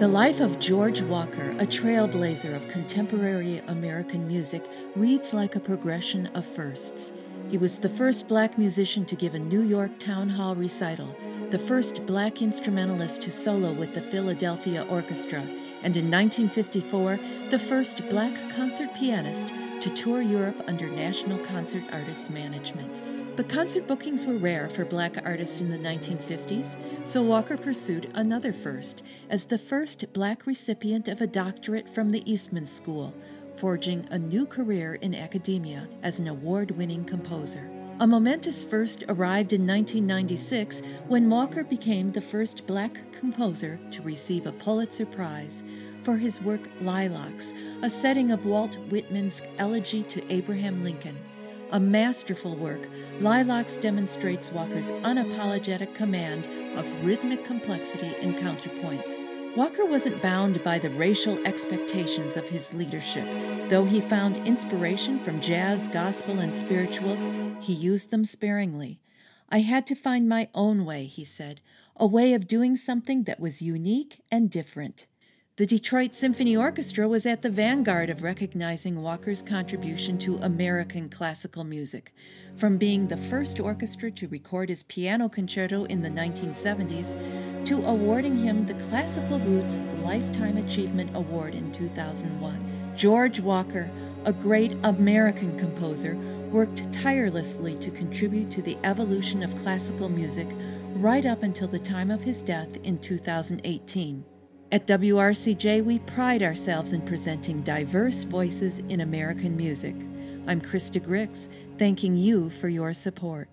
The life of George Walker, a trailblazer of contemporary American music, reads like a progression of firsts. He was the first black musician to give a New York town hall recital, the first black instrumentalist to solo with the Philadelphia Orchestra, and in 1954, the first black concert pianist to tour Europe under National Concert Artists Management. But concert bookings were rare for black artists in the 1950s, so Walker pursued another first as the first black recipient of a doctorate from the Eastman School, forging a new career in academia as an award winning composer. A momentous first arrived in 1996 when Walker became the first black composer to receive a Pulitzer Prize for his work Lilacs, a setting of Walt Whitman's Elegy to Abraham Lincoln. A masterful work, Lilacs demonstrates Walker's unapologetic command of rhythmic complexity and counterpoint. Walker wasn't bound by the racial expectations of his leadership. Though he found inspiration from jazz, gospel, and spirituals, he used them sparingly. I had to find my own way, he said, a way of doing something that was unique and different. The Detroit Symphony Orchestra was at the vanguard of recognizing Walker's contribution to American classical music. From being the first orchestra to record his piano concerto in the 1970s, to awarding him the Classical Roots Lifetime Achievement Award in 2001. George Walker, a great American composer, worked tirelessly to contribute to the evolution of classical music right up until the time of his death in 2018. At WRCJ, we pride ourselves in presenting diverse voices in American music. I'm Christa Grix, thanking you for your support.